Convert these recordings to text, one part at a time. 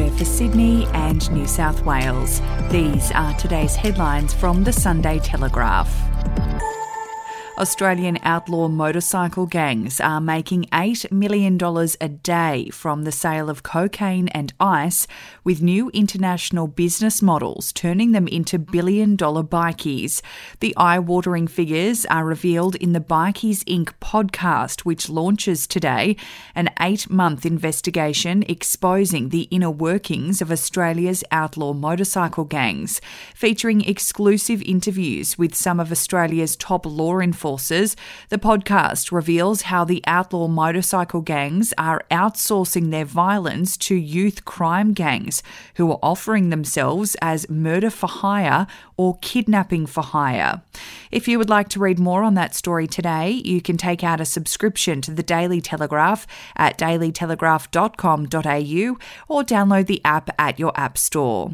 we're for Sydney and New South Wales. These are today's headlines from the Sunday Telegraph. Australian outlaw motorcycle gangs are making $8 million a day from the sale of cocaine and ice, with new international business models turning them into billion dollar bikies. The eye watering figures are revealed in the Bikies Inc. podcast, which launches today, an eight month investigation exposing the inner workings of Australia's outlaw motorcycle gangs, featuring exclusive interviews with some of Australia's top law enforcement the podcast reveals how the outlaw motorcycle gangs are outsourcing their violence to youth crime gangs who are offering themselves as murder for hire or kidnapping for hire. If you would like to read more on that story today, you can take out a subscription to the Daily Telegraph at dailytelegraph.com.au or download the app at your app store.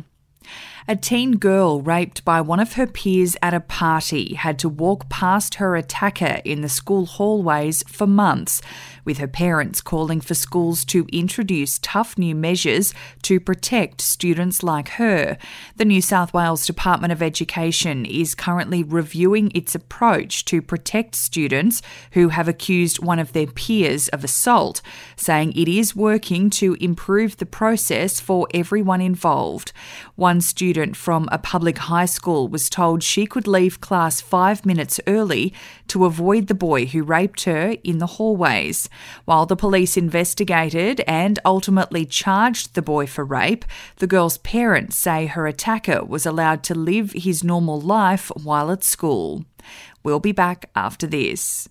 A teen girl raped by one of her peers at a party had to walk past her attacker in the school hallways for months, with her parents calling for schools to introduce tough new measures to protect students like her. The New South Wales Department of Education is currently reviewing its approach to protect students who have accused one of their peers of assault, saying it is working to improve the process for everyone involved. One student student from a public high school was told she could leave class five minutes early to avoid the boy who raped her in the hallways. While the police investigated and ultimately charged the boy for rape, the girl's parents say her attacker was allowed to live his normal life while at school. We'll be back after this.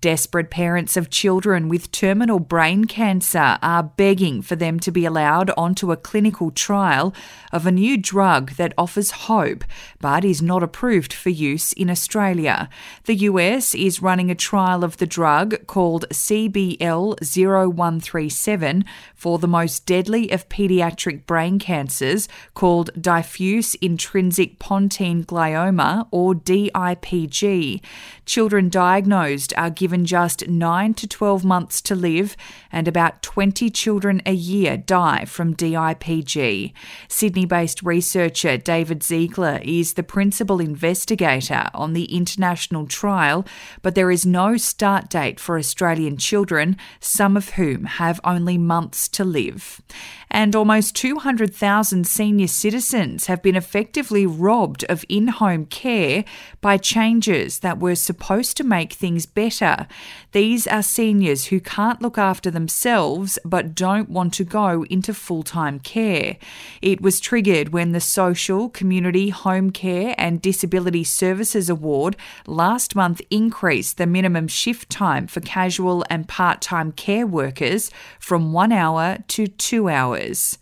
Desperate parents of children with terminal brain cancer are begging for them to be allowed onto a clinical trial of a new drug that offers hope but is not approved for use in Australia. The US is running a trial of the drug called CBL 0137 for the most deadly of pediatric brain cancers called diffuse intrinsic pontine glioma or DIPG. Children diagnosed are given just 9 to 12 months to live, and about 20 children a year die from DIPG. Sydney based researcher David Ziegler is the principal investigator on the international trial, but there is no start date for Australian children, some of whom have only months to live. And almost 200,000 senior citizens have been effectively robbed of in home care by changes that were to make things better these are seniors who can't look after themselves but don't want to go into full time care. It was triggered when the Social, Community, Home Care and Disability Services Award last month increased the minimum shift time for casual and part time care workers from one hour to two hours.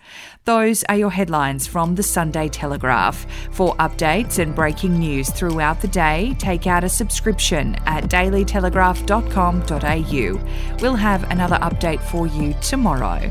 Those are your headlines from the Sunday Telegraph. For updates and breaking news throughout the day, take out a subscription at dailytelegraph.com.au. We'll have another update for you tomorrow.